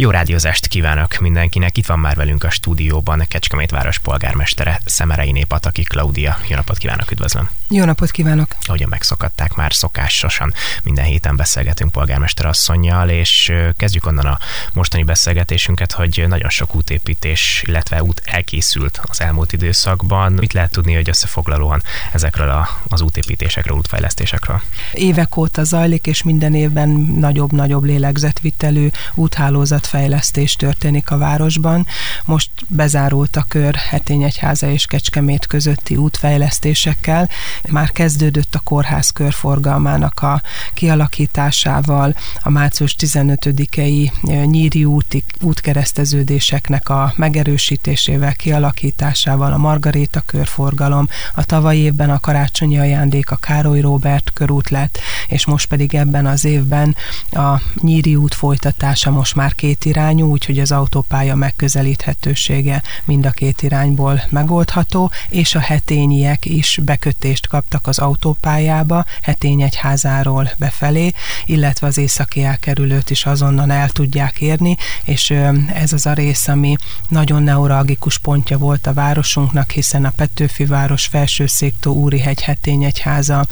Jó rádiózást kívánok mindenkinek! Itt van már velünk a stúdióban Kecskemét város polgármestere Szemerei Népataki Klaudia. Jó napot kívánok, üdvözlöm! Jó napot kívánok! Ahogyan megszokatták már szokásosan, minden héten beszélgetünk polgármester asszonynal, és kezdjük onnan a mostani beszélgetésünket, hogy nagyon sok útépítés, illetve út elkészült az elmúlt időszakban. Mit lehet tudni, hogy összefoglalóan ezekről a, az útépítésekről, útfejlesztésekről? Évek óta zajlik, és minden évben nagyobb-nagyobb lélegzetvitelű úthálózat fejlesztés történik a városban. Most bezárult a kör Hetényegyháza és Kecskemét közötti útfejlesztésekkel. Már kezdődött a kórház körforgalmának a kialakításával, a március 15-i nyíri úti, útkereszteződéseknek a megerősítésével, kialakításával, a Margaréta körforgalom, a tavalyi évben a karácsonyi ajándék a Károly Róbert körút lett, és most pedig ebben az évben a nyíri út folytatása most már két irányú, úgyhogy az autópálya megközelíthetősége mind a két irányból megoldható, és a hetényiek is bekötést kaptak az autópályába, hetény egyházáról befelé, illetve az északi elkerülőt is azonnan el tudják érni, és ez az a rész, ami nagyon neuralgikus pontja volt a városunknak, hiszen a Petőfi város felsőszéktó Úrihegy hetény egyháza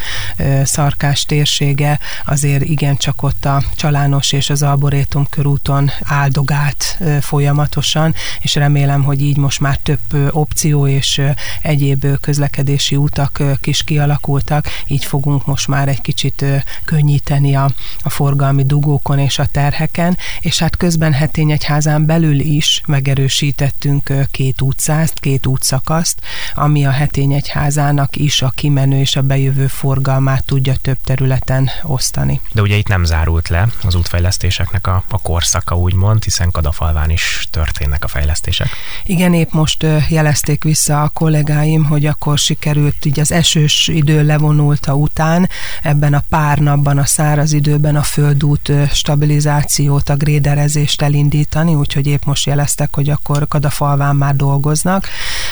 szarkás térsége azért igencsak ott a Csalános és az Arborétum körúton áldogált folyamatosan, és remélem, hogy így most már több opció és egyéb közlekedési utak is kialakultak, így fogunk most már egy kicsit könnyíteni a, a forgalmi dugókon és a terheken, és hát közben Hetényegyházán belül is megerősítettünk két utcát, két útszakaszt, ami a Hetényegyházának is a kimenő és a bejövő forgalmát tudja több területen osztani. De ugye itt nem zárult le az útfejlesztéseknek a, a korszaka, úgy úgymond, hiszen Kadafalván is történnek a fejlesztések. Igen, épp most jelezték vissza a kollégáim, hogy akkor sikerült így az esős idő levonulta után ebben a pár napban, a száraz időben a földút stabilizációt, a gréderezést elindítani, úgyhogy épp most jeleztek, hogy akkor Kadafalván már dolgoznak,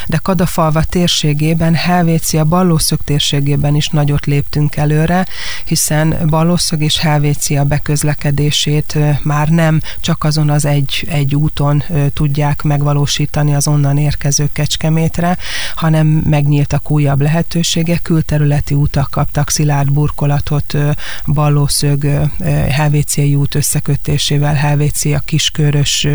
de Kadafalva térségében, Helvécia Ballószög térségében is nagyot léptünk előre, hiszen Ballószög és Helvécia beközlekedését már nem csak az azon az egy, egy úton tudják megvalósítani az onnan érkező kecskemétre, hanem megnyíltak újabb lehetőségek, külterületi útak kaptak szilárd burkolatot, Ballószög, Helvéciai út összekötésével, Helvécia kiskörös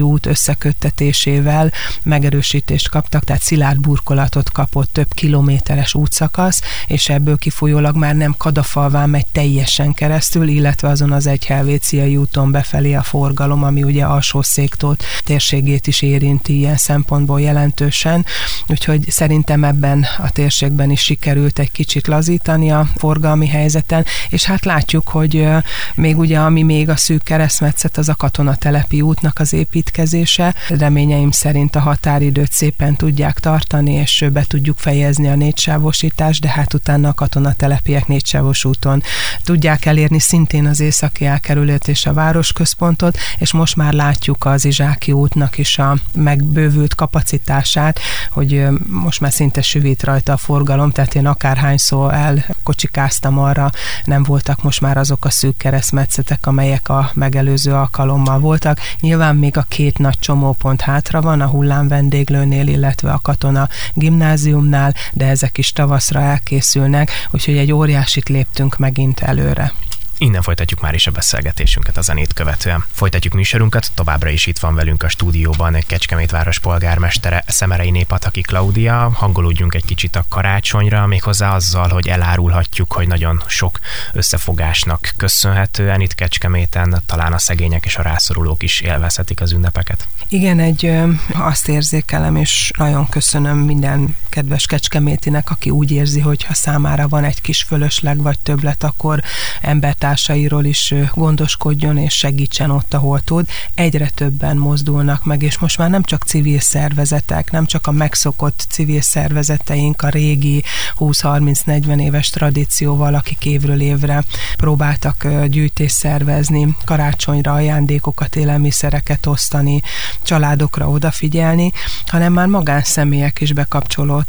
út összeköttetésével megerősítést kaptak, tehát szilárd burkolatot kapott több kilométeres útszakasz, és ebből kifolyólag már nem Kadafalván megy teljesen keresztül, illetve azon az egy Helvéciai úton befelé a forgalom ami ugye alsó széktót térségét is érinti ilyen szempontból jelentősen, úgyhogy szerintem ebben a térségben is sikerült egy kicsit lazítani a forgalmi helyzeten, és hát látjuk, hogy még ugye ami még a szűk keresztmetszet, az a katonatelepi útnak az építkezése. Reményeim szerint a határidőt szépen tudják tartani, és be tudjuk fejezni a négysávosítást, de hát utána a katonatelepiek négysávos úton tudják elérni szintén az északi elkerülőt és a városközpontot, és most már látjuk az Izsáki útnak is a megbővült kapacitását, hogy most már szinte süvít rajta a forgalom, tehát én akárhányszor elkocsikáztam arra, nem voltak most már azok a szűk keresztmetszetek, amelyek a megelőző alkalommal voltak. Nyilván még a két nagy csomópont hátra van, a hullám vendéglőnél, illetve a katona gimnáziumnál, de ezek is tavaszra elkészülnek, úgyhogy egy óriásit léptünk megint előre. Innen folytatjuk már is a beszélgetésünket a zenét követően. Folytatjuk műsorunkat, továbbra is itt van velünk a stúdióban Kecskemét város polgármestere Szemerei Népataki Klaudia. Hangolódjunk egy kicsit a karácsonyra, méghozzá azzal, hogy elárulhatjuk, hogy nagyon sok összefogásnak köszönhetően itt Kecskeméten talán a szegények és a rászorulók is élvezhetik az ünnepeket. Igen, egy azt érzékelem, és nagyon köszönöm minden kedves kecskemétinek, aki úgy érzi, hogy ha számára van egy kis fölösleg vagy többlet, akkor embert honfitársairól is gondoskodjon és segítsen ott, ahol tud. Egyre többen mozdulnak meg, és most már nem csak civil szervezetek, nem csak a megszokott civil szervezeteink, a régi 20-30-40 éves tradícióval, akik évről évre próbáltak gyűjtés szervezni, karácsonyra ajándékokat, élelmiszereket osztani, családokra odafigyelni, hanem már magánszemélyek is bekapcsolódtak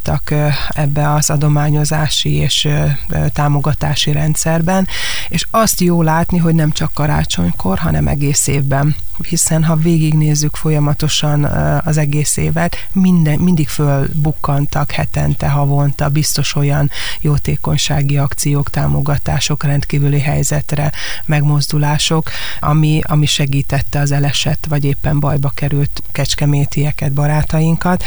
ebbe az adományozási és támogatási rendszerben, és azt jó látni, hogy nem csak karácsonykor, hanem egész évben hiszen ha végignézzük folyamatosan az egész évet, minden, mindig fölbukkantak hetente, havonta, biztos olyan jótékonysági akciók, támogatások, rendkívüli helyzetre, megmozdulások, ami, ami segítette az elesett, vagy éppen bajba került kecskemétieket, barátainkat.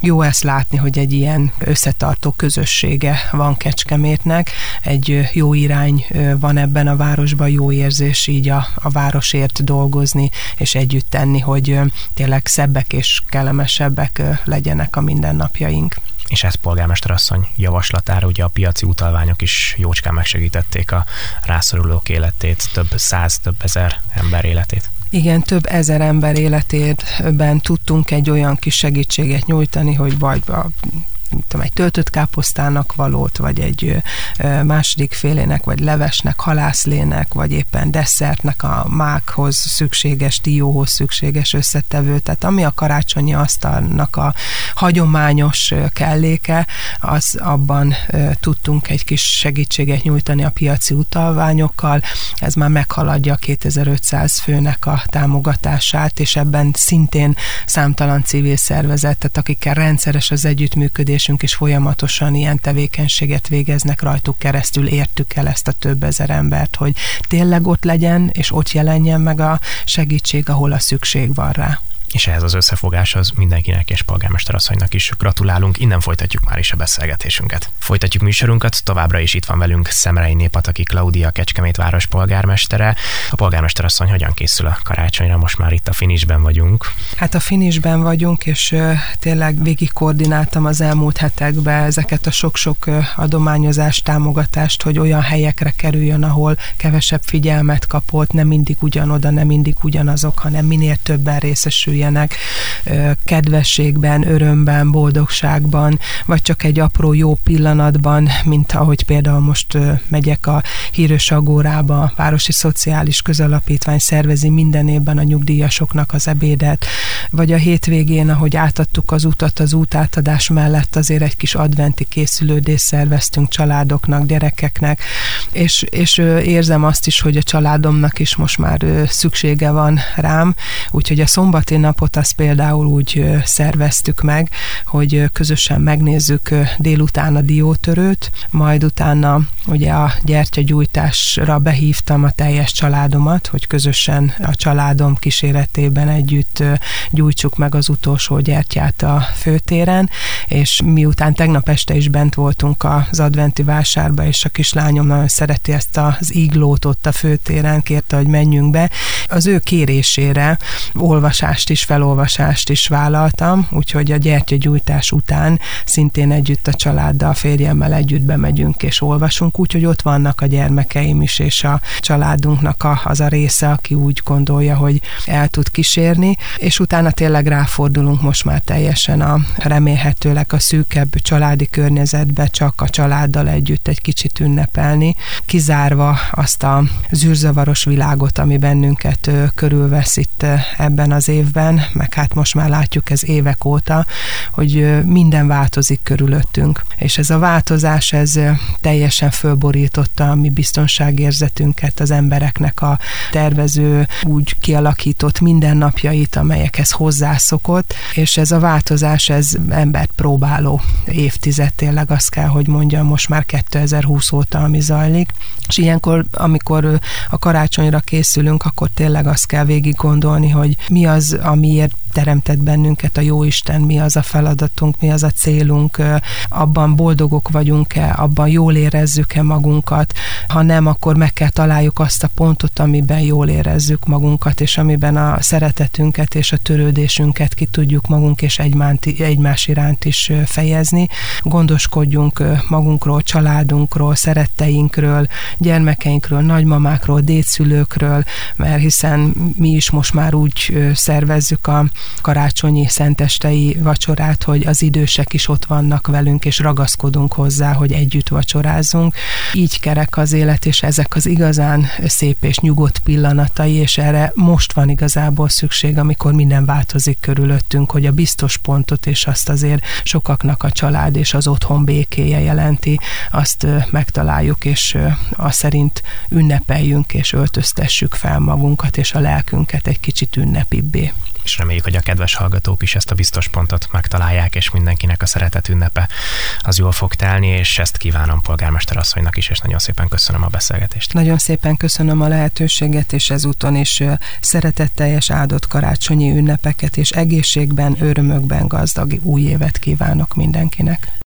Jó ezt látni, hogy egy ilyen összetartó közössége van Kecskemétnek, egy jó irány van ebben a városban, jó érzés így a, a városért dolgozni, és együtt tenni, hogy tényleg szebbek és kellemesebbek legyenek a mindennapjaink és ez polgármester asszony javaslatára ugye a piaci utalványok is jócskán megsegítették a rászorulók életét, több száz, több ezer ember életét. Igen, több ezer ember életében tudtunk egy olyan kis segítséget nyújtani, hogy vagy a tudom, egy töltött káposztának valót, vagy egy második félének, vagy levesnek, halászlének, vagy éppen desszertnek a mákhoz szükséges, dióhoz szükséges összetevő. Tehát ami a karácsonyi asztalnak a hagyományos kelléke, az abban tudtunk egy kis segítséget nyújtani a piaci utalványokkal. Ez már meghaladja a 2500 főnek a támogatását, és ebben szintén számtalan civil szervezetet, akikkel rendszeres az együttműködés, is folyamatosan ilyen tevékenységet végeznek rajtuk keresztül, értük el ezt a több ezer embert, hogy tényleg ott legyen, és ott jelenjen meg a segítség, ahol a szükség van rá és ehhez az összefogáshoz mindenkinek és polgármester asszonynak is gratulálunk. Innen folytatjuk már is a beszélgetésünket. Folytatjuk műsorunkat, továbbra is itt van velünk Szemrei Népataki Klaudia Kecskemét város polgármestere. A polgármester asszony hogyan készül a karácsonyra? Most már itt a finisben vagyunk. Hát a finisben vagyunk, és tényleg végig koordináltam az elmúlt hetekben ezeket a sok-sok adományozást, támogatást, hogy olyan helyekre kerüljön, ahol kevesebb figyelmet kapott, nem mindig ugyanoda, nem mindig ugyanazok, hanem minél többen részesüljen éljenek kedvességben, örömben, boldogságban, vagy csak egy apró jó pillanatban, mint ahogy például most megyek a Hírös Agórába, a Városi Szociális Közalapítvány szervezi minden évben a nyugdíjasoknak az ebédet, vagy a hétvégén, ahogy átadtuk az utat az útátadás mellett, azért egy kis adventi készülődést szerveztünk családoknak, gyerekeknek, és, és érzem azt is, hogy a családomnak is most már szüksége van rám, úgyhogy a szombati napot azt például úgy szerveztük meg, hogy közösen megnézzük délután a diótörőt, majd utána ugye a gyertyagyújtásra behívtam a teljes családomat, hogy közösen a családom kíséretében együtt gyújtsuk meg az utolsó gyertyát a főtéren, és miután tegnap este is bent voltunk az adventi vásárba, és a kislányom nagyon szereti ezt az iglót ott a főtéren, kérte, hogy menjünk be. Az ő kérésére olvasást is, felolvasást is vállaltam, úgyhogy a gyertyagyújtás után szintén együtt a családdal, férjemmel együtt bemegyünk és olvasunk, úgyhogy ott vannak a gyermekeim is, és a családunknak a, az a része, aki úgy gondolja, hogy el tud kísérni, és utána tényleg ráfordulunk most már teljesen a remélhetőleg a szűkebb családi környezetbe csak a családdal együtt egy kicsit ünnepelni, kizárva azt a zűrzavaros világot, ami bennünket körülvesz itt ebben az évben, meg hát most már látjuk ez évek óta, hogy minden változik körülöttünk. És ez a változás, ez teljesen fölborította a mi biztonságérzetünket, az embereknek a tervező, úgy kialakított mindennapjait, amelyekhez hozzászokott, és ez a változás, ez embert próbáló évtized, tényleg azt kell, hogy mondjam, most már 2020 óta, ami zajlik. És ilyenkor, amikor a karácsonyra készülünk, akkor tényleg azt kell végig gondolni, hogy mi az, amiért teremtett bennünket a Jóisten, mi az a feladatunk, mi az a célunk, abban boldogok vagyunk-e, abban jól érezzük-e magunkat, ha nem, akkor meg kell találjuk azt a pontot, amiben jól érezzük magunkat, és amiben a szeretetünket és a törődésünket ki tudjuk magunk és egymás iránt is fejezni. Gondoskodjunk magunkról, családunkról, szeretteinkről, gyermekeinkről, nagymamákról, dédszülőkről, mert hiszen mi is most már úgy szervezzük a karácsonyi szentestei vacsorát, hogy az idősek is ott vannak velünk, és ragaszkodunk hozzá, hogy együtt vacsorázunk. Így kerek az élet, és ezek az igazán szép és nyugodt pillanatai, és erre most van igazából szükség, amikor minden változik körülöttünk, hogy a biztos pontot, és azt azért sokaknak a család és az otthon békéje jelenti, azt megtaláljuk, és azt szerint ünnepeljünk, és öltöztessük fel magunkat, és a lelkünket egy kicsit ünnepibbé és reméljük, hogy a kedves hallgatók is ezt a biztos pontot megtalálják, és mindenkinek a szeretet ünnepe az jól fog telni, és ezt kívánom polgármester asszonynak is, és nagyon szépen köszönöm a beszélgetést. Nagyon szépen köszönöm a lehetőséget, és ezúton is szeretetteljes áldott karácsonyi ünnepeket, és egészségben, örömökben gazdag új évet kívánok mindenkinek.